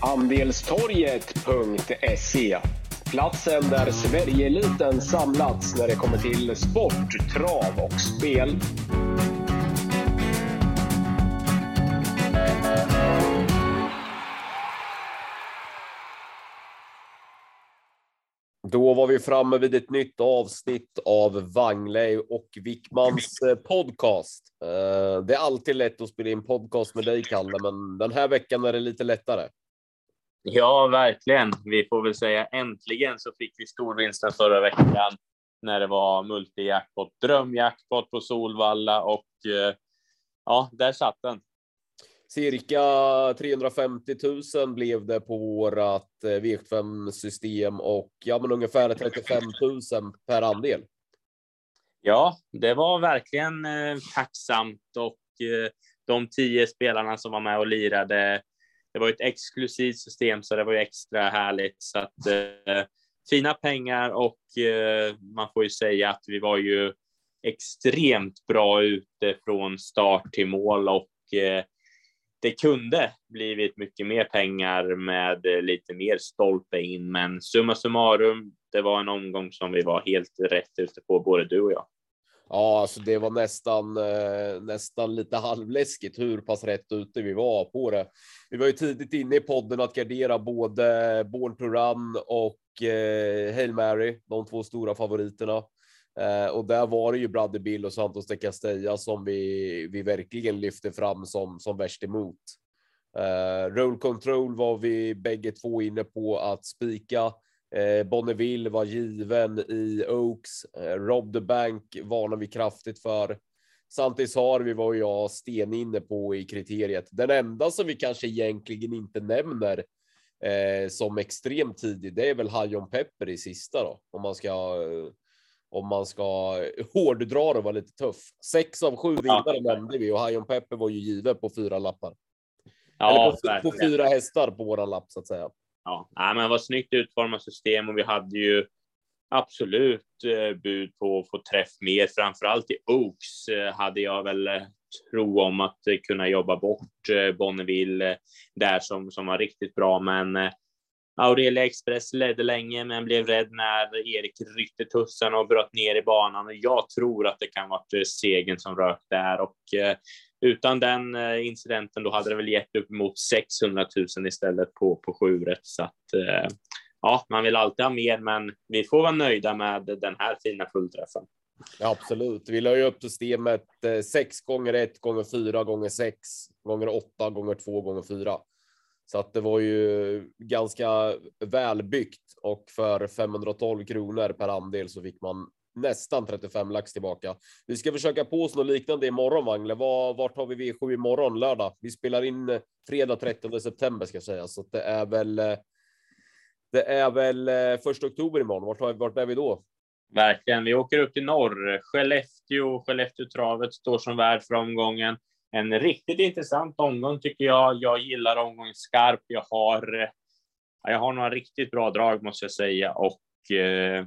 Andelstorget.se Platsen där Sverigeeliten samlats när det kommer till sport, trav och spel. Då var vi framme vid ett nytt avsnitt av Wangley och Wickmans eh, podcast. Eh, det är alltid lätt att spela in podcast med dig, Kalle, men den här veckan är det lite lättare. Ja, verkligen. Vi får väl säga äntligen så fick vi storvinsten förra veckan när det var multijackpot, drömjackpot på Solvalla och eh, ja, där satt den. Cirka 350 000 blev det på vårat eh, V75 system och ja, men ungefär 35 000 per andel. Ja, det var verkligen eh, tacksamt och eh, de tio spelarna som var med och lirade. Det var ett exklusivt system så det var ju extra härligt så att eh, fina pengar och eh, man får ju säga att vi var ju extremt bra ute från start till mål och eh, det kunde blivit mycket mer pengar med eh, lite mer stolpe in, men summa summarum, det var en omgång som vi var helt rätt ute på, både du och jag. Ja, alltså det var nästan eh, nästan lite halvläskigt hur pass rätt ute vi var på det. Vi var ju tidigt inne i podden att gardera både Born to Run och eh, Hail Mary, de två stora favoriterna. Eh, och där var det ju Brother Bill och Santos de Castella som vi, vi verkligen lyfte fram som, som värst emot. Eh, roll control var vi bägge två inne på att spika. Eh, Bonneville var given i Oaks. Eh, Rob the Bank varnar vi kraftigt för. Santis har vi var jag sten inne på i kriteriet. Den enda som vi kanske egentligen inte nämner eh, som extremt tidig, det är väl Hajon Pepper i sista då, om man ska eh, om man ska hårddra det och vara lite tuff. Sex av sju vinnare ja. nämnde vi och Hajon Pepper var ju given på fyra lappar. Ja, Eller på, på, fyra hästar på våran lapp så att säga. Ja, Nej, men det var snyggt utformat system och vi hade ju absolut eh, bud på att få träff mer. Framförallt i Oaks eh, hade jag väl eh, tro om att kunna jobba bort Bonneville där som, som var riktigt bra. Men Aurelia Express ledde länge, men blev rädd när Erik ryckte tussarna och bröt ner i banan. Och jag tror att det kan varit eh, segern som rök där och eh, utan den eh, incidenten då hade det väl gett upp mot 600 000 istället på, på sju. Så att ja, man vill alltid ha mer, men vi får vara nöjda med den här fina fullträffen. Ja, absolut. Vi la ju upp systemet 6 gånger 1 gånger 4 gånger 6 gånger 8 gånger 2 gånger 4. Så att det var ju ganska välbyggt och för 512 kronor per andel så fick man nästan 35 lax tillbaka. Vi ska försöka på oss något liknande imorgon, Wangle. Var, vart har vi V7 imorgon, lördag? Vi spelar in eh, fredag 13 september ska jag säga, så det är väl. Eh, det är väl eh, första oktober imorgon. Vart, har, vart är vi då? Verkligen. Vi åker upp till norr. Skellefteå, Skellefteå travet står som värd för omgången en riktigt intressant omgång tycker jag. Jag gillar omgången skarp. Jag har, eh, jag har några riktigt bra drag måste jag säga och eh,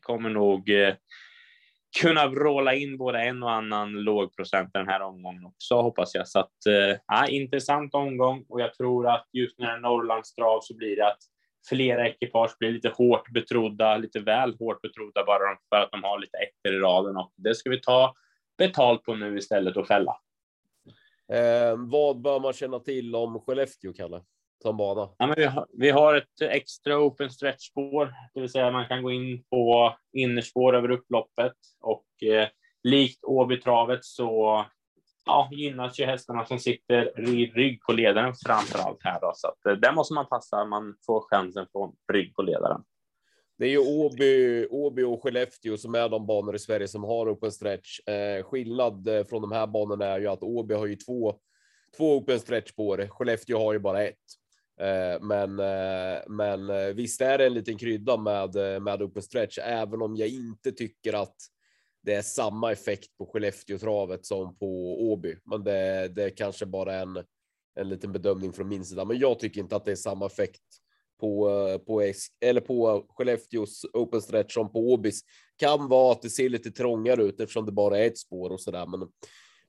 kommer nog eh, kunna vråla in både en och annan lågprocent den här omgången också hoppas jag. Så att, eh, ja, intressant omgång och jag tror att just när Norrlandsdrag så blir det att flera ekipage blir lite hårt betrodda, lite väl hårt betrodda bara för att de har lite ettor i raden och det ska vi ta betalt på nu istället och fälla. Eh, vad bör man känna till om Skellefteå, Kalle? Som bana? Ja, men vi, har, vi har ett extra open stretch spår, det vill säga man kan gå in på innerspår över upploppet och eh, likt Åbytravet så ja, gynnas ju hästarna som sitter i rygg på ledaren framför allt här då, så att eh, där måste man passa. Man får chansen från rygg på ledaren. Det är ju Åby, Åby och Skellefteå som är de banor i Sverige som har open stretch. Eh, skillnad eh, från de här banorna är ju att Åby har ju två, två open stretch på det. Skellefteå har ju bara ett. Eh, men, eh, men eh, visst är det en liten krydda med, eh, med open stretch, även om jag inte tycker att det är samma effekt på Skellefteå travet som på Åby. Men det, det är kanske bara en, en liten bedömning från min sida. Men jag tycker inte att det är samma effekt på, på, eller på Skellefteås open stretch som på Åbys. Kan vara att det ser lite trångare ut eftersom det bara är ett spår och så där. Men,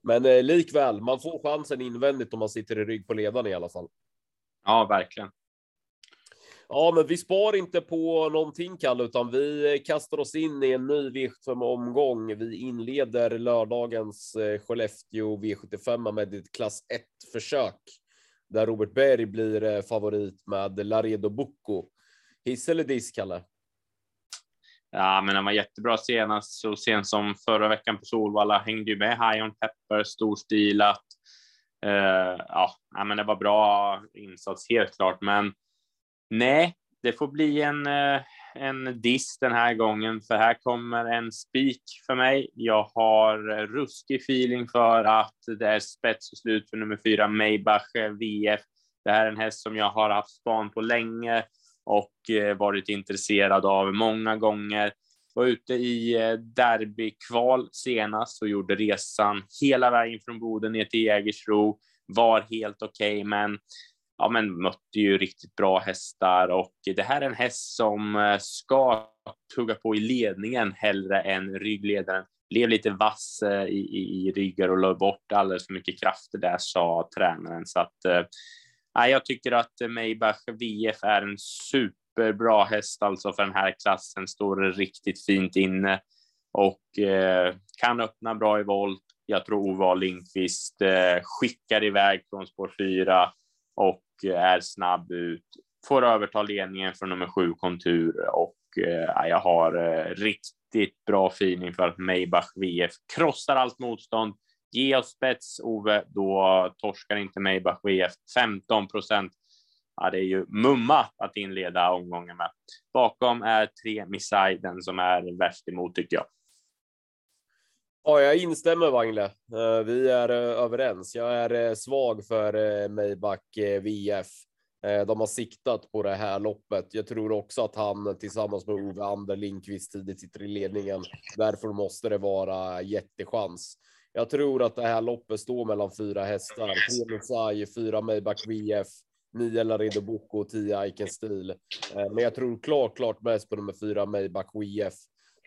men eh, likväl, man får chansen invändigt om man sitter i rygg på ledaren i alla fall. Ja, verkligen. Ja, men vi spar inte på någonting, Kalle, utan vi kastar oss in i en ny V75-omgång. Vi inleder lördagens eh, Skellefteå V75 med ett klass 1-försök där Robert Berg blir eh, favorit med Laredo Bucco. Hiss eller diss, Kalle? Ja, men den var jättebra senast, så sent som förra veckan på Solvalla. Hängde ju med High on Pepper, storstilat. Uh, ja, men det var bra insats helt klart, men nej, det får bli en, uh, en diss den här gången, för här kommer en spik för mig. Jag har ruskig feeling för att det är spets och slut för nummer fyra, Maybach VF. Det här är en häst som jag har haft span på länge och eh, varit intresserad av många gånger. Var ute i eh, derbykval senast och gjorde resan hela vägen från Boden ner till Jägersro. Var helt okej, okay, men ja, men mötte ju riktigt bra hästar och det här är en häst som eh, ska tugga på i ledningen hellre än ryggledaren. Blev lite vass eh, i, i, i ryggar och la bort alldeles för mycket krafter där, sa tränaren. Så att eh, jag tycker att Maybach VF är en superbra häst alltså för den här klassen. Står riktigt fint inne och eh, kan öppna bra i volt. Jag tror Ove Lindqvist eh, skickar iväg från spår 4 och är snabb ut. Får överta ledningen från nummer sju, Kontur och eh, jag har eh, riktigt bra feeling för att Maybach VF krossar allt motstånd Ge oss spets, Ove, då torskar inte Maybach VF 15 procent. Ja, det är ju mumma att inleda omgången med. Bakom är tre Missai den som är värst emot tycker jag. Ja, jag instämmer Wangle. Eh, vi är eh, överens. Jag är eh, svag för Maybach VF. De har siktat på det här loppet. Jag tror också att han tillsammans med Ove Ander Lindqvist tidigt sitter i ledningen. Därför måste det vara jättechans. Jag tror att det här loppet står mellan fyra hästar. Tre Messiah, fyra Maybach VF, nio Laredo Bocco och tio Iken Steel. Men jag tror klart, klart mest på nummer fyra Maybach VF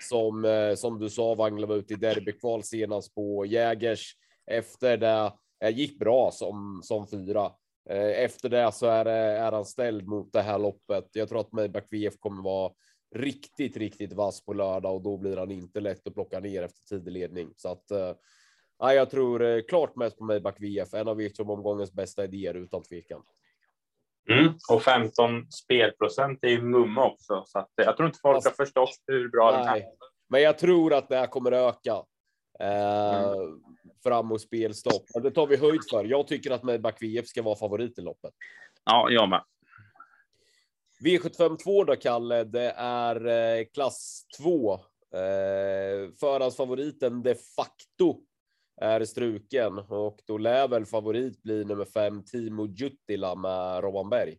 som eh, som du sa Wangla var ute i derbykval senast på Jägers. Efter det eh, gick bra som som fyra. Eh, efter det så är, är han ställd mot det här loppet. Jag tror att Maybach VF kommer vara riktigt, riktigt vass på lördag och då blir han inte lätt att plocka ner efter tidig ledning. Så att Ja, jag tror klart mest på Maybach VF, en av Virtum omgångens bästa idéer utan tvekan. Mm, och 15 spelprocent är ju mumma också, så att jag tror inte folk har förstått hur bra Nej, den är. Men jag tror att det här kommer öka eh, mm. framåt spelstopp. Det tar vi höjd för. Jag tycker att Maybach VF ska vara favorit i loppet. Ja, jag med. V752 då, Kalle, det är eh, klass 2. Eh, förhandsfavoriten de facto är struken och då lär väl favorit bli nummer fem Timo Juttila med Robban Berg.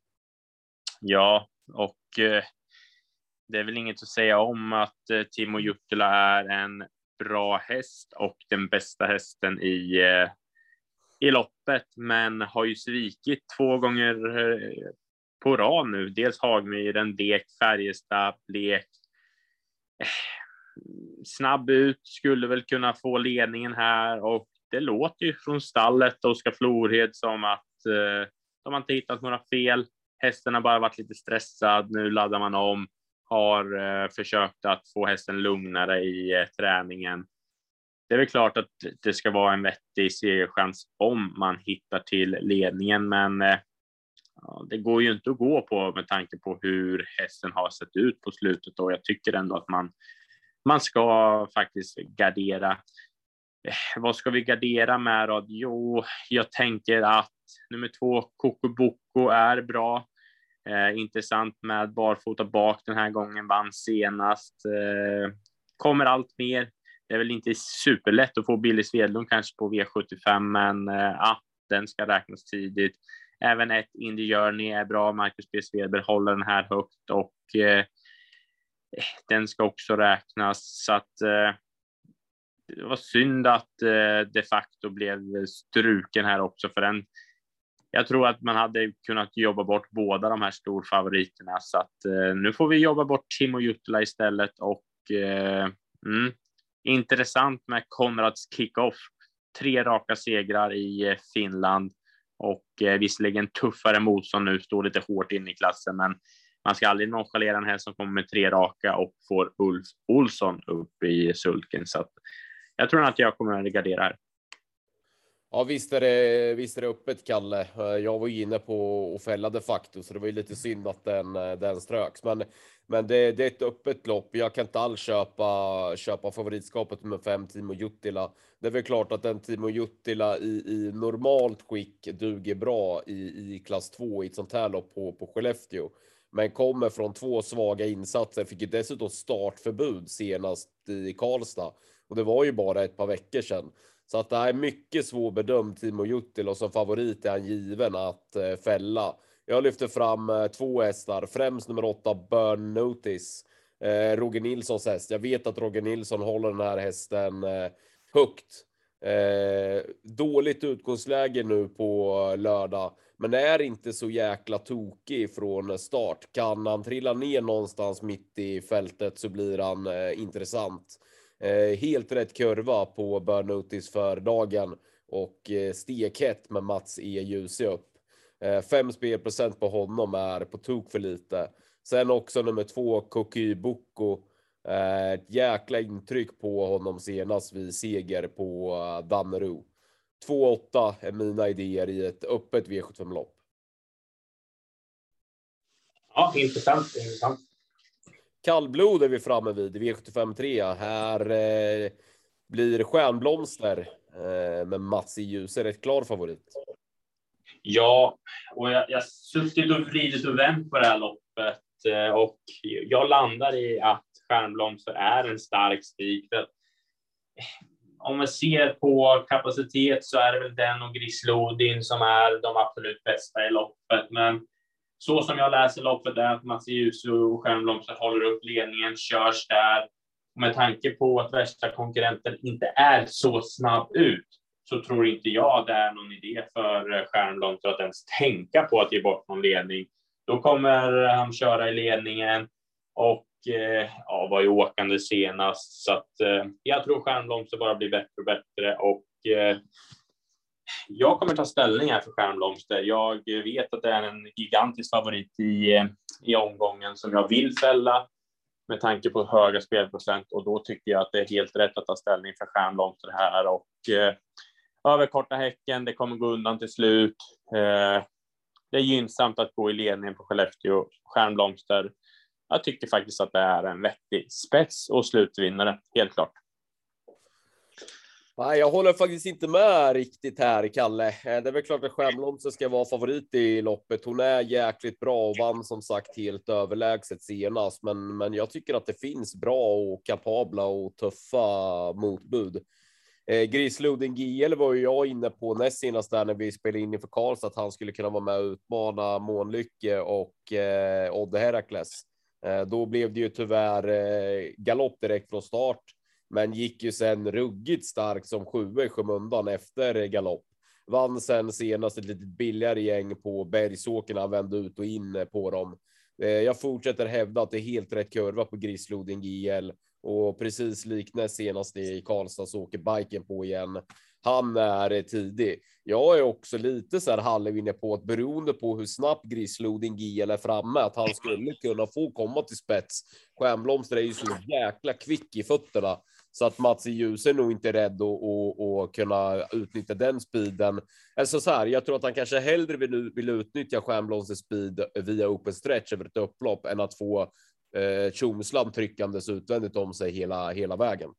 Ja, och eh, det är väl inget att säga om att eh, Timo Juttila är en bra häst och den bästa hästen i eh, i loppet, men har ju svikit två gånger eh, på rad nu. Dels Hagmyren, Dek, Färjestad, Blek. Eh, Snabb ut, skulle väl kunna få ledningen här och det låter ju från stallet Oskar Florhed som att eh, de har inte hittat några fel. Hästen har bara varit lite stressad. Nu laddar man om, har eh, försökt att få hästen lugnare i eh, träningen. Det är väl klart att det ska vara en vettig segerchans om man hittar till ledningen, men eh, ja, det går ju inte att gå på med tanke på hur hästen har sett ut på slutet och jag tycker ändå att man man ska faktiskt gardera. Eh, vad ska vi gardera med då? Jo, jag tänker att nummer två, Coco Bocco, är bra. Eh, intressant med barfota bak den här gången, vann senast. Eh, kommer allt mer. Det är väl inte superlätt att få Billy Svedlund kanske på V75, men eh, ja, den ska räknas tidigt. Även ett Indy Journey är bra. Marcus B. Svedberg håller den här högt och eh, den ska också räknas. Så att eh, det var synd att eh, de facto blev struken här också för den. Jag tror att man hade kunnat jobba bort båda de här storfavoriterna så att eh, nu får vi jobba bort Timo Jutla istället och eh, mm, intressant med Konrads kickoff. Tre raka segrar i eh, Finland och eh, visserligen tuffare motstånd nu, står lite hårt in i klassen, men man ska aldrig nonchalera en häst som kommer med tre raka och får Ulf Olsson upp i sulken. Så att jag tror att jag kommer att gardera här. Ja, visst är, det, visst är det öppet, Kalle. Eh, jag var inne på att fälla de facto, så det var ju lite synd att den, eh, den ströks. Men, men det, det är ett öppet lopp. Jag kan inte alls köpa, köpa favoritskapet med fem Timo Juttila. Det är väl klart att den Timo Juttila i, i normalt skick duger bra i, i klass 2 i ett sånt här lopp på, på Skellefteå. Men kommer från två svaga insatser, fick ju dessutom startförbud senast i Karlstad. Och det var ju bara ett par veckor sedan. Så att det är mycket svårbedömt Timo Juttil och som favorit är han given att eh, fälla. Jag lyfter fram eh, två hästar, främst nummer åtta Burn Notice. Eh, Roger Nilssons häst. Jag vet att Roger Nilsson håller den här hästen eh, högt. Eh, dåligt utgångsläge nu på eh, lördag, men är inte så jäkla tokig från start. Kan han trilla ner någonstans mitt i fältet så blir han eh, intressant. Eh, helt rätt kurva på Burnotis för dagen och eh, stekhett med Mats E. Ljuse upp. Eh, fem spelprocent på honom är på tok för lite. Sen också nummer två, Koky Boko. Eh, ett jäkla intryck på honom senast vid seger på uh, 2-8 är mina idéer i ett öppet V75-lopp. Ja, intressant. intressant. Kallblod är vi framme vid V75 3. Här eh, blir Stjärnblomster eh, med Mats i ljuset ett klar favorit. Ja, och jag har suttit och vridit och vänt på det här loppet eh, och jag landar i att Stjärnblomster är en stark spik. Om man ser på kapacitet så är det väl den och Grislodin som är de absolut bästa i loppet, men så som jag läser loppet är att Mats Djuse och Stjärnblomster håller upp ledningen, körs där. Och med tanke på att värsta konkurrenten inte är så snabb ut så tror inte jag det är någon idé för Stjärnblomster att ens tänka på att ge bort någon ledning. Då kommer han köra i ledningen och Eh, ja, var ju åkande senast. Så att eh, jag tror Stjärnblomster bara blir bättre och bättre och eh, jag kommer ta ställning här för Stjärnblomster. Jag vet att det är en gigantisk favorit i, i omgången som jag vill fälla med tanke på höga spelprocent och då tycker jag att det är helt rätt att ta ställning för Stjärnblomster här och eh, överkorta häcken. Det kommer gå undan till slut. Eh, det är gynnsamt att gå i ledningen på Skellefteå. Stjärnblomster. Jag tycker faktiskt att det är en vettig spets och slutvinnare, helt klart. Nej, jag håller faktiskt inte med riktigt här, Kalle. Eh, det är väl klart att Stjärnblomster ska vara favorit i loppet. Hon är jäkligt bra och vann som sagt helt överlägset senast, men, men jag tycker att det finns bra och kapabla och tuffa motbud. Eh, Grislodin GL var ju jag inne på näst senast där när vi spelade in inför Karlstad att han skulle kunna vara med och utmana Månlycke och eh, Odd Herakles. Eh, då blev det ju tyvärr eh, galopp direkt från start men gick ju sen ruggigt starkt som sjua i skymundan efter galopp. Vann sen senast ett lite billigare gäng på Bergsåker när han vände ut och in eh, på dem. Jag fortsätter hävda att det är helt rätt kurva på Grissloding GL och precis liknande senast i Karlstad så åker biken på igen. Han är tidig. Jag är också lite så här halvinne på att beroende på hur snabbt Grislodin GL är framme, att han skulle kunna få komma till spets. Stjärnblomster är ju så jäkla kvick i fötterna så att Mats i ljus är nog inte rädd att, att, att kunna utnyttja den speeden. Alltså så här, jag tror att han kanske hellre vill, vill utnyttja Stjärnblomsters speed via open stretch över ett upplopp än att få eh, Tjomsland tryckandes utvändigt om sig hela, hela vägen.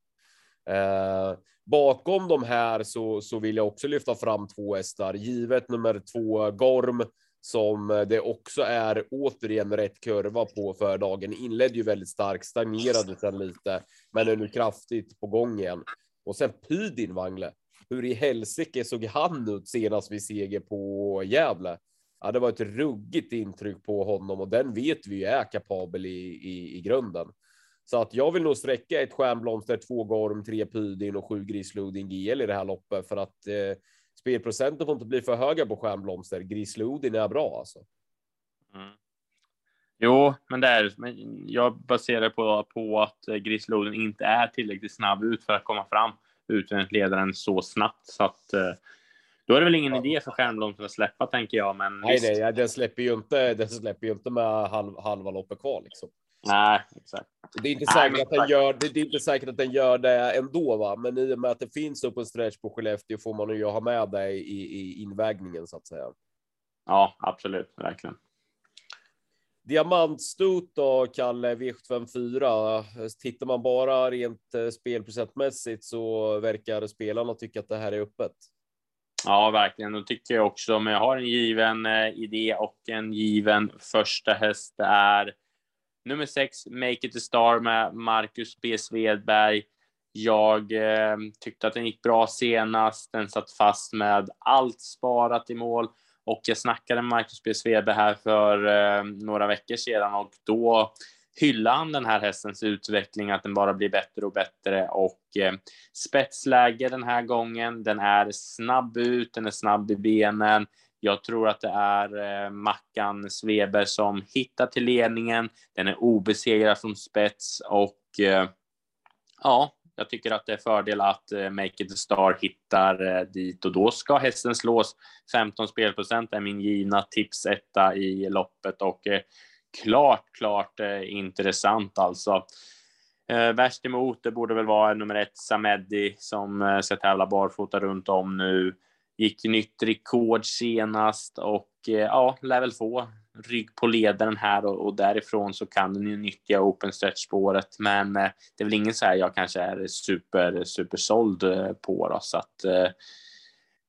Eh, bakom de här så, så vill jag också lyfta fram två hästar, givet nummer två Gorm som det också är återigen rätt kurva på för dagen. Inledde ju väldigt starkt, stagnerade sen lite, men är nu kraftigt på gång igen. Och sen Pydin Wangle. Hur i helsike såg han ut senast vid seger på Gävle? Ja, det var ett ruggigt intryck på honom och den vet vi ju är kapabel i, i, i grunden. Så att jag vill nog sträcka ett stjärnblomster, två Gorm, tre Pydin och sju Grislodin GL i det här loppet för att eh, spelprocenten får inte bli för höga på stjärnblomster. Grislodin är bra alltså. Mm. Jo, men det är men jag baserar på, på att Grislodin inte är tillräckligt snabb ut för att komma fram utvändigt ledaren så snabbt så att eh, Då är det väl ingen idé för Stjärnblom att släppa, tänker jag. Men nej, nej, den släpper ju inte. Den släpper ju inte med halv, halva loppet kvar liksom. Nej, exakt. Det är inte säkert nej, att den gör det. Är inte säkert att den gör det ändå, va? Men i och med att det finns upp en stretch på Skellefteå får man ju ha med det i, i invägningen så att säga. Ja, absolut, verkligen. Diamantstot då, Kalle, V754. Tittar man bara rent eh, spelprocentmässigt så verkar spelarna tycka att det här är öppet. Ja, verkligen. Då tycker jag också, om jag har en given eh, idé och en given första häst, det är nummer sex, Make it a star med Marcus B. Svedberg. Jag eh, tyckte att den gick bra senast. Den satt fast med allt sparat i mål och jag snackade med Marcus B. Svedberg här för eh, några veckor sedan och då hyllade han den här hästens utveckling, att den bara blir bättre och bättre och eh, spetsläge den här gången. Den är snabb ut, den är snabb i benen. Jag tror att det är eh, Mackan Sveber som hittar till ledningen. Den är obesegrad från spets och eh, ja, jag tycker att det är fördel att eh, Make it a Star hittar eh, dit och då ska hästen slås. 15 spelprocent är min givna tipsetta i loppet och eh, klart, klart eh, intressant alltså. värst emot det borde väl vara nummer ett Samedi som ska tävla barfota runt om nu. Gick nytt rekord senast och eh, ja, lär väl få rygg på ledaren här och, och därifrån så kan den ju nyttja open stretch spåret. Men eh, det är väl ingen så här jag kanske är super supersåld eh, på då så att eh,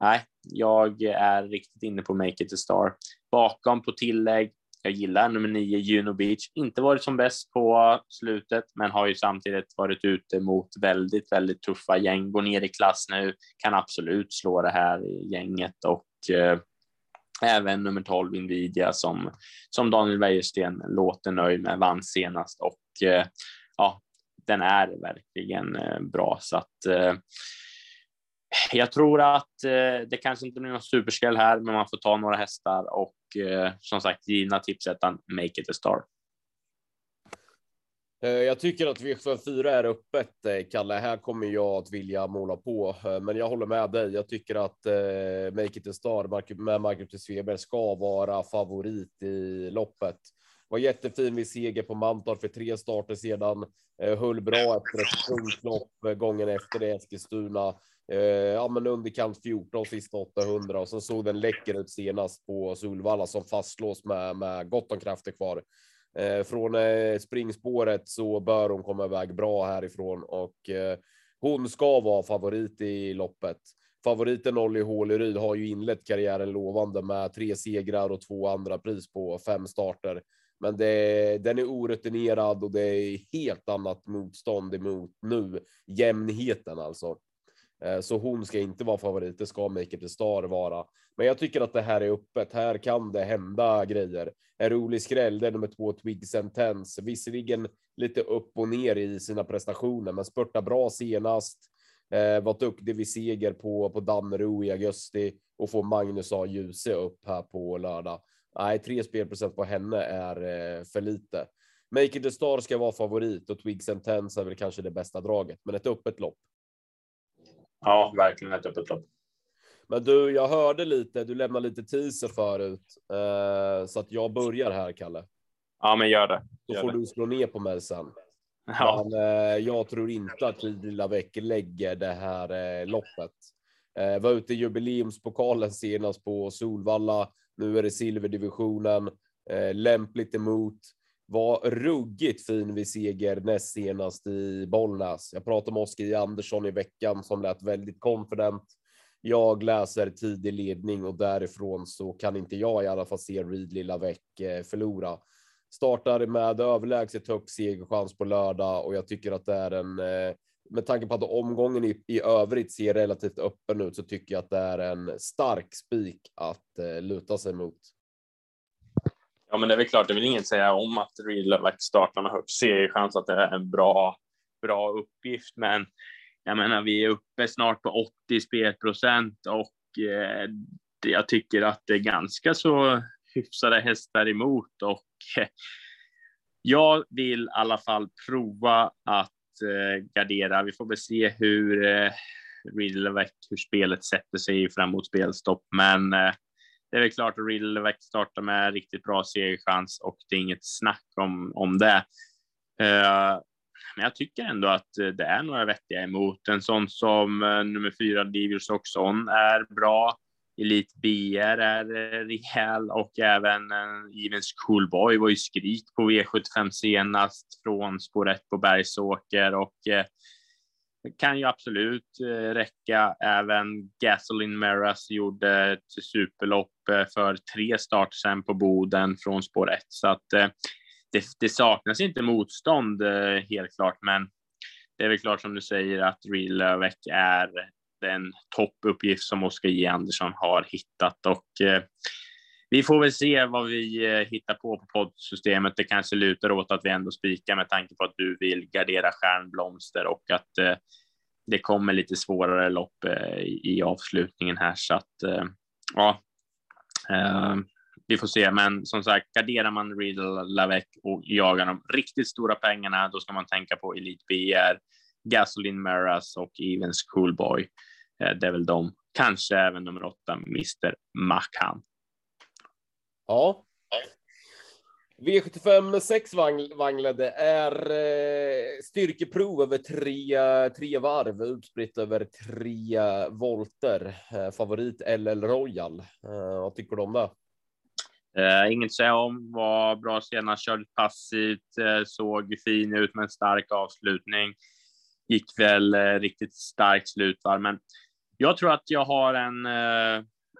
nej, jag är riktigt inne på Make it a star. Bakom på tillägg. Jag gillar nummer nio Juno Beach. Inte varit som bäst på slutet, men har ju samtidigt varit ute mot väldigt, väldigt tuffa gäng. Går ner i klass nu, kan absolut slå det här gänget och eh, Även nummer 12 Nvidia som, som Daniel Wäjersten låter nöjd med, vann senast och eh, ja, den är verkligen eh, bra så att eh, jag tror att eh, det kanske inte blir någon superskräll här, men man får ta några hästar och eh, som sagt givna tipsetan Make it a star. Eh, jag tycker att V74 är öppet, eh, Kalle. Här kommer jag att vilja måla på, eh, men jag håller med dig. Jag tycker att Make it a star med Marcus Sveberg ska vara favorit i loppet. Var jättefin vid seger på Mantorp för tre starter sedan. Höll bra efter ett tungt lopp gången efter det Eskilstuna. Eh, ja, men underkant 14 sista 800 och så såg den läcker ut senast på Solvalla som fastslås med, med gott om krafter kvar. Eh, från eh, springspåret så bör hon komma iväg bra härifrån och eh, hon ska vara favorit i loppet. Favoriten Olli Håleryd har ju inlett karriären lovande med tre segrar och två andra pris på fem starter. Men det, den är orutinerad och det är helt annat motstånd emot nu. Jämnheten alltså. Eh, så hon ska inte vara favorit. Det ska Make It The Star vara. Men jag tycker att det här är öppet. Här kan det hända grejer. En rolig skräll, det är nummer två Twigs Tense. Visserligen lite upp och ner i sina prestationer, men spurta bra senast. Eh, var duktig vid seger på, på Dannero i augusti och får Magnus A. Ljuse upp här på lördag. Nej, tre spelprocent på henne är eh, för lite. Make it The star ska vara favorit och Twigs Tense är väl kanske det bästa draget, men ett öppet lopp. Ja, verkligen ett öppet lopp. Men du, jag hörde lite, du lämnade lite teaser förut, eh, så att jag börjar här, Kalle. Ja, men gör det. Gör så får det. du slå ner på mig sen. Ja. Men eh, jag tror inte att Lilla Väck lägger det här eh, loppet. Eh, var ute i jubileumspokalen senast på Solvalla. Nu är det silverdivisionen. Eh, lämpligt emot. Var ruggigt fin vid seger näst senast i Bollnäs. Jag pratade med Oskar Andersson i veckan som lät väldigt confident jag läser tidig ledning och därifrån så kan inte jag i alla fall se Reed Lilla Väck eh, förlora. Startar med överlägset hög segerchans på lördag och jag tycker att det är en eh, med tanke på att omgången i, i övrigt ser relativt öppen ut så tycker jag att det är en stark spik att eh, luta sig mot. Ja, men det är väl klart, det vill ingen säga om att Real startar med högst segerchans, att det är en bra, bra uppgift, men jag menar, vi är uppe snart på 80 spelprocent och eh, jag tycker att det är ganska så hyfsade hästar emot och eh, jag vill i alla fall prova att eh, gardera. Vi får väl se hur, eh, Riddleback hur spelet sätter sig fram mot spelstopp, men eh, det är väl klart att Riddleback startar med riktigt bra segerchans och det är inget snack om, om det. Uh, men jag tycker ändå att det är några vettiga emot. En sån som uh, nummer fyra, Divius Oxon, är bra. Elite BR är eh, rejäl och även uh, Evens Coolboy var ju skrik på V75 senast från spår 1 på Bergsåker och det kan ju absolut eh, räcka. Även Gasoline Meras gjorde ett superlopp eh, för tre starter sen på Boden från spår 1 så att eh, det, det saknas inte motstånd helt klart, men det är väl klart som du säger att Real Lövek är den toppuppgift som Oskar J Andersson har hittat. Och eh, vi får väl se vad vi eh, hittar på på poddsystemet. Det kanske lutar åt att vi ändå spikar med tanke på att du vill gardera stjärnblomster och att eh, det kommer lite svårare lopp eh, i avslutningen här så att ja. Vi får se, men som sagt, garderar man Riddle, Lavec och jagar de riktigt stora pengarna, då ska man tänka på Elite BR, Gasoline Maras och Evens Coolboy. Det är väl de. Kanske även nummer åtta, Mr. Macan. Ja. V75 6 vagnar, det är eh, styrkeprov över tre, tre varv utspritt över tre volter. Eh, favorit LL Royal. Eh, vad tycker du om det? Eh, inget att säga om, var bra senast, körde passivt, eh, såg fin ut med en stark avslutning. Gick väl riktigt starkt slutvarv, men jag tror att jag har en,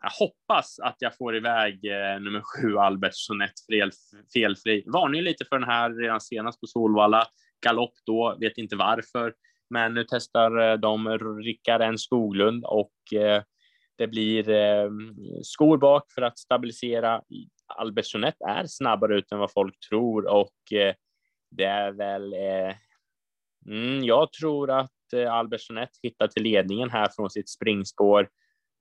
jag hoppas att jag får iväg eh, nummer sju Albert Sonett fel, felfri. Varnade lite för den här redan senast på Solvalla. Galopp då, vet inte varför, men nu testar eh, de Rickard N Skoglund och eh, det blir skor bak för att stabilisera Albertsonet är snabbare ut än vad folk tror och eh, det är väl. Eh, mm, jag tror att eh, Albertsonet hittar till ledningen här från sitt springspår.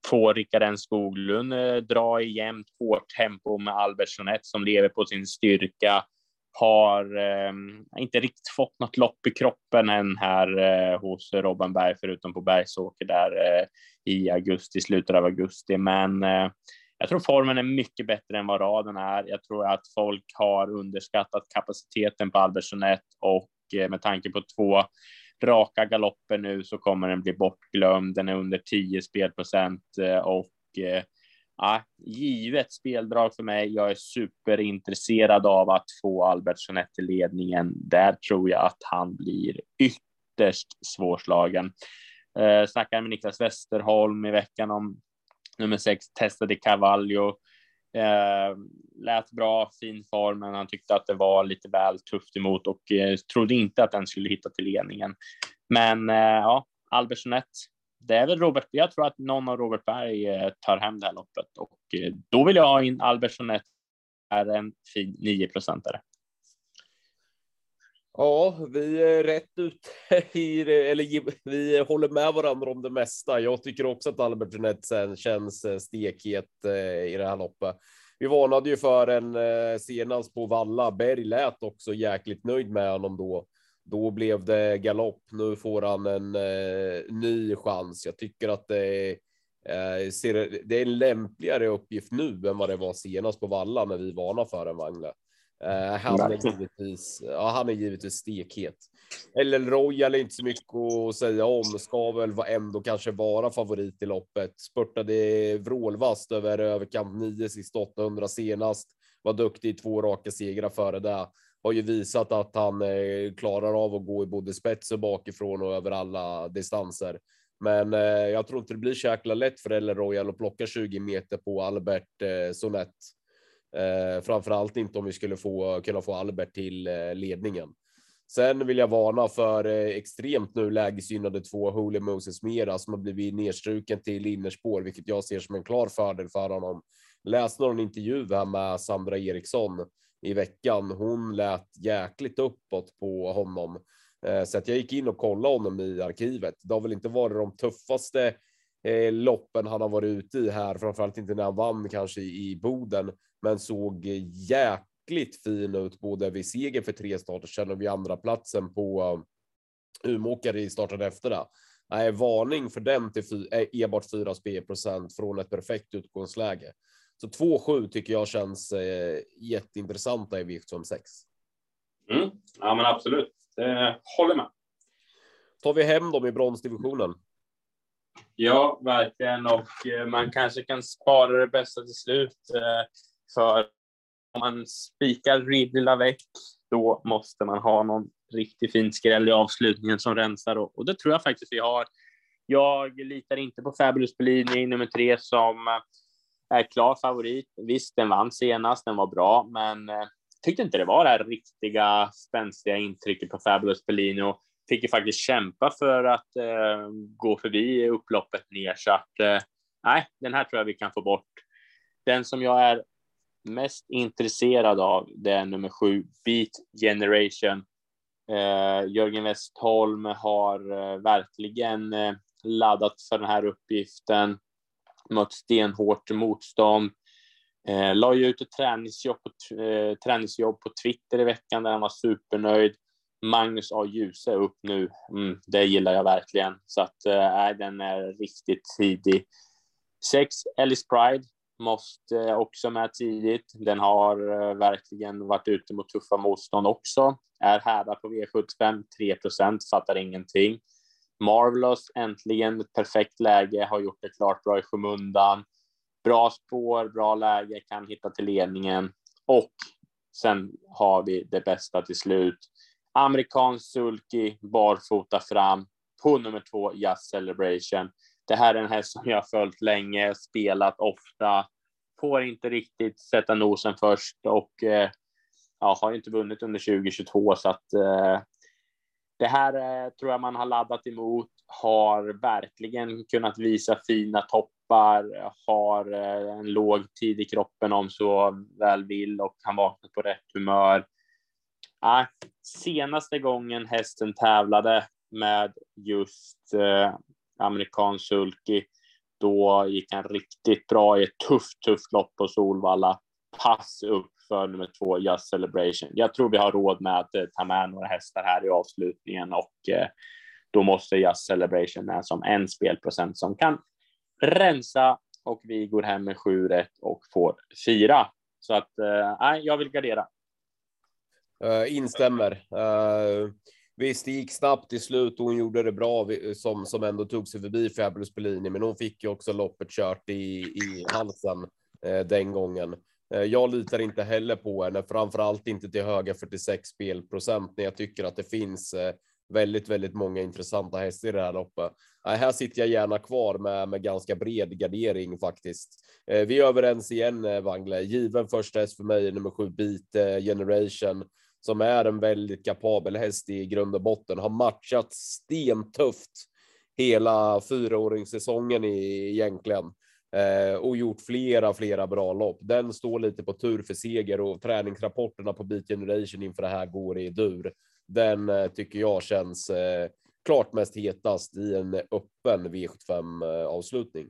Få Rickard N Skoglund eh, dra i jämnt hårt tempo med Albertsonet som lever på sin styrka. Har eh, inte riktigt fått något lopp i kroppen än här eh, hos Robban Berg, förutom på Bergsåker där eh, i augusti, slutet av augusti. Men eh, jag tror formen är mycket bättre än vad raden är. Jag tror att folk har underskattat kapaciteten på Albertsonet och eh, med tanke på två raka galopper nu så kommer den bli bortglömd. Den är under 10 spelprocent eh, och eh, ja, givet speldrag för mig. Jag är superintresserad av att få Albertsonet till ledningen. Där tror jag att han blir ytterst svårslagen. Eh, snackade med Niklas Westerholm i veckan om Nummer sex testade Cavallo. Eh, lät bra, fin form, men han tyckte att det var lite väl tufft emot och eh, trodde inte att den skulle hitta till ledningen. Men eh, ja, Albertsonet, det är väl Robert. Jag tror att någon av Robert Berg eh, tar hem det här loppet och eh, då vill jag ha in Albertsonet är en fin 9 procentare. Ja, vi är rätt ute i det, eller vi håller med varandra om det mesta. Jag tycker också att Albert Jeanette känns eh, stekhet eh, i det här loppet. Vi varnade ju för en eh, senast på Valla. Berg lät också jäkligt nöjd med honom då. Då blev det galopp. Nu får han en ny chans. Jag tycker att det är, det är en lämpligare uppgift nu än vad det var senast på Valla när vi varnade för en Wangle. Uh, han, är givetvis, ja, han är givetvis stekhet. Eller Royal är inte så mycket att säga om. Ska väl ändå kanske vara favorit i loppet. Spurtade vrålvast över överkant 9 sist 800 senast. Var duktig i två raka segrar före det. Har ju visat att han eh, klarar av att gå i både spets och bakifrån och över alla distanser. Men eh, jag tror inte det blir så jäkla lätt för Eller Royal att plocka 20 meter på Albert eh, Sonett. Eh, framförallt inte om vi skulle få kunna få Albert till eh, ledningen. Sen vill jag varna för eh, extremt nu lägesgynnade två Holy Moses Mera som har blivit nedstruken till innerspår, vilket jag ser som en klar fördel för honom. Läs någon intervju här med Sandra Eriksson i veckan. Hon lät jäkligt uppåt på honom eh, så att jag gick in och kollade honom i arkivet. Det har väl inte varit de tuffaste eh, loppen han har varit ute i här, framförallt inte när han vann kanske i Boden men såg jäkligt fin ut både vid seger för tre starter sedan och vid andra platsen på uh, Umeåkare i starten efter det. Nej, varning för den till enbart 4 P procent från ett perfekt utgångsläge. Så 2-7 tycker jag känns eh, jätteintressanta i V756. Mm. Ja, men absolut. Det håller med. Tar vi hem dem i bronsdivisionen? Ja, verkligen. Och eh, man kanske kan spara det bästa till slut. Eh, för om man spikar Ridley Lavec, då måste man ha någon riktigt fin skräll i avslutningen som rensar. Och, det tror jag faktiskt vi har. Jag litar inte på Fabulous Bellini nummer tre som eh, är klar favorit. Visst, den vann senast, den var bra, men tyckte inte det var det här riktiga spänstiga intrycket på Fabulous Bellini och fick ju faktiskt kämpa för att eh, gå förbi upploppet ner så att eh, nej, den här tror jag vi kan få bort. Den som jag är mest intresserad av, det är nummer sju, Beat Generation. Eh, Jörgen Westholm har eh, verkligen eh, laddat för den här uppgiften, mött stenhårt motstånd. Eh, la ju ut ett träningsjobb på, eh, träningsjobb på Twitter i veckan där han var supernöjd. Magnus A. Djuse upp nu, mm, det gillar jag verkligen. Så att äh, den är riktigt tidig. Sex, Ellis Pride, måste eh, också med tidigt. Den har eh, verkligen varit ute mot tuffa motstånd också. Är härdad på V75, 3% fattar ingenting. Marvelous, äntligen ett perfekt läge, har gjort det klart bra i skymundan. Bra spår, bra läge, kan hitta till ledningen. Och sen har vi det bästa till slut. Amerikansk sulky, barfota fram på nummer två, just Celebration. Det här är en häst som jag har följt länge, spelat ofta, får inte riktigt sätta nosen först och eh, ja, har inte vunnit under 2022 så att eh, det här eh, tror jag man har laddat emot, har verkligen kunnat visa fina toppar, har eh, en låg tid i kroppen om så väl vill och kan vakna på rätt humör. Ah, senaste gången hästen tävlade med just eh, amerikansk sulky, då gick han riktigt bra i ett tufft, tufft lopp på Solvalla. Pass upp för nummer två, Just Celebration. Jag tror vi har råd med att eh, ta med några hästar här i avslutningen och eh, då måste Just Celebration med som en spelprocent som kan rensa och vi går hem med 7 rätt och får fyra. Så att eh, nej, jag vill gardera. Uh, instämmer. Uh, visst, det gick snabbt till slut och hon gjorde det bra som, som ändå tog sig förbi Fabulous Bellini, men hon fick ju också loppet kört i, i halsen uh, den gången. Jag litar inte heller på henne, framför allt inte till höga 46 spelprocent när jag tycker att det finns väldigt, väldigt många intressanta hästar i det här loppet. här sitter jag gärna kvar med, med ganska bred gardering faktiskt. Vi är överens igen, Wangle. Given första häst för mig, nummer sju, Beat Generation som är en väldigt kapabel häst i grund och botten, har matchat stentufft hela fyraåringssäsongen i egentligen eh, och gjort flera, flera bra lopp. Den står lite på tur för seger och träningsrapporterna på Beat Generation inför det här går i dur. Den eh, tycker jag känns eh, klart mest hetast i en öppen V75 eh, avslutning.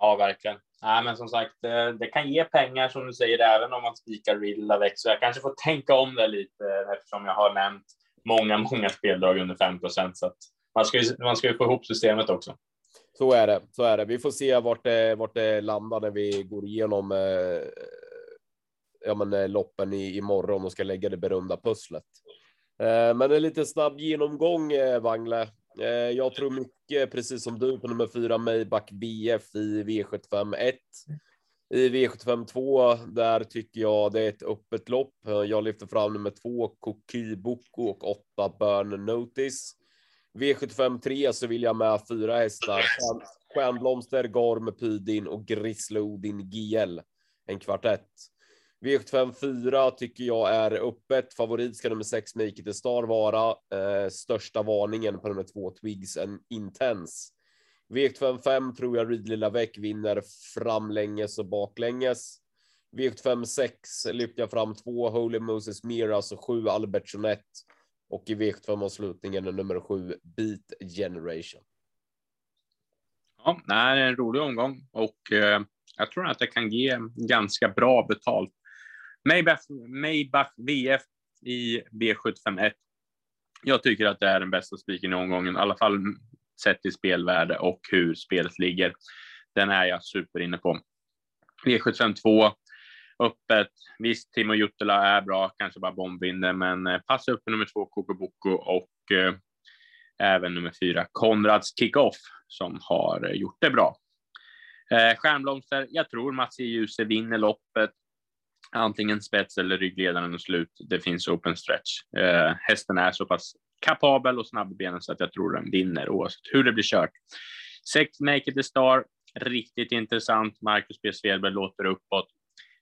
Ja, verkligen. Nej, men som sagt, eh, det kan ge pengar som du säger, även om man spikar Riddle växt. Så jag kanske får tänka om det lite eftersom jag har nämnt många, många speldrag under 5 procent. Så att man ska ju, man ska ju få ihop systemet också. Så är det. Så är det. Vi får se vart det, vart det landar när vi går igenom eh, ja, men, eh, loppen i, imorgon och ska lägga det berömda pusslet. Eh, men en lite snabb genomgång, eh, Wangle. Eh, jag tror mycket, precis som du, på nummer fyra Maybach BF i V75 1. I V75 2, där tycker jag det är ett öppet lopp. Jag lyfter fram nummer två, Koki och åtta Burn Notice. V75 3 så vill jag med fyra hästar. Stjärnblomster, Gorm, Pydin och Grislodin GL. En kvartett. V75 4 tycker jag är öppet. Favorit ska nummer 6 Make It a Star vara. Eh, största varningen på nummer 2 Twigs and Intense. V75 5 tror jag Ridley Lavec vinner framlänges och baklänges. V75 6 lyfter jag fram 2 Holy Moses Miras och 7 Albert Jeanette. Och i V75 avslutningen är nummer 7 Beat Generation. Ja, det är en rolig omgång och eh, jag tror att det kan ge ganska bra betalt Maybach, Maybach VF i V751. jag tycker att det är den bästa spiken i omgången, i alla fall sett till spelvärde och hur spelet ligger. Den är jag superinne på. V752 öppet. Visst, Timo Juttila är bra, kanske bara bombvinner, men eh, passa upp med nummer två Kokoboko och eh, även nummer fyra Konrads Kickoff som har eh, gjort det bra. Eh, Stjärnblomster, jag tror Mats Ljuse vinner loppet. Antingen spets eller ryggledaren och slut. Det finns open stretch. Eh, hästen är så pass kapabel och snabb i benen så att jag tror den vinner oavsett hur det blir kört. Sex Make it a Star, riktigt intressant. Marcus B. Svedberg låter uppåt.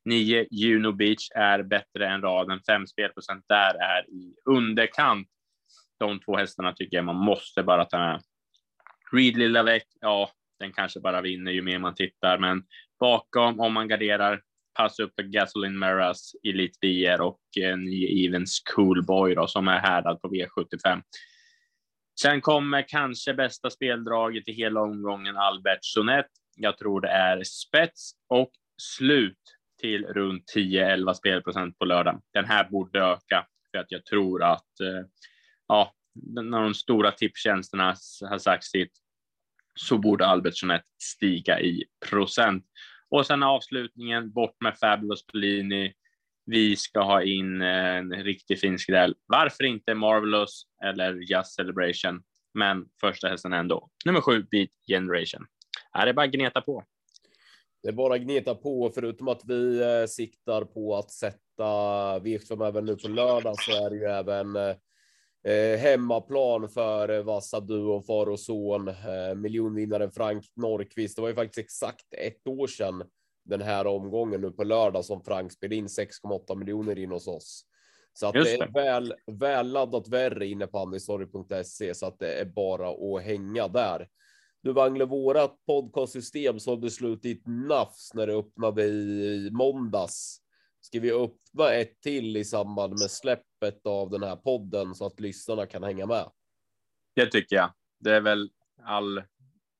9 Juno Beach är bättre än raden. 5 spelprocent där är i underkant. De två hästarna tycker jag man måste bara ta med. Reed Lilla Väck, ja, den kanske bara vinner ju mer man tittar, men bakom om man garderar passa upp för Gasoline Maras Elite VR och en Evens Coolboy då, som är härdad på V75. Sen kommer kanske bästa speldraget i hela omgången Albert Sonett. Jag tror det är spets och slut till runt 10-11 spelprocent på lördag. Den här borde öka för att jag tror att eh, ja, när de stora tipptjänsterna har sagt sitt så borde Albert Sonett stiga i procent. Och sen avslutningen, bort med Fabulous Bellini. Vi ska ha in en riktigt fin skräll. Varför inte Marvelous eller Just Celebration? Men första hästen ändå. Nummer sju, Beat Generation. Är det bara gneta på. Det är bara gneta på, förutom att vi eh, siktar på att sätta V75 även nu på lördag så är det ju även eh, eh, hemmaplan för eh, vassa duon far och son. Eh, miljonvinnaren Frank Norrqvist. Det var ju faktiskt exakt ett år sedan den här omgången nu på lördag som Frank spelade in 6,8 miljoner in hos oss. Så att det. det är väl, väl laddat värre inne på andistorg.se så att det är bara att hänga där. Du Wangle, vårat podcastsystem sålde slut i ett nafs när det öppnade i måndags. Ska vi öppna ett till i samband med släppet av den här podden så att lyssnarna kan hänga med? Det tycker jag. Det är väl all.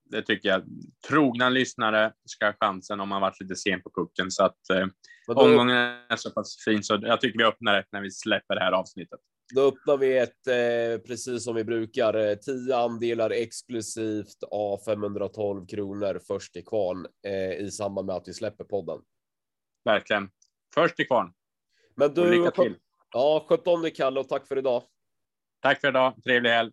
Det tycker jag. Trogna lyssnare ska ha chansen om man varit lite sen på pucken så att eh, då, omgången är så pass fin så jag tycker vi öppnar det när vi släpper det här avsnittet. Då öppnar vi ett, eh, precis som vi brukar, 10 eh, andelar exklusivt av 512 kronor först till kvarn eh, i samband med att vi släpper podden. Verkligen. Först till kvarn. Men du, lycka till. Ja, sköt om dig Kalle och tack för idag. Tack för idag. Trevlig helg.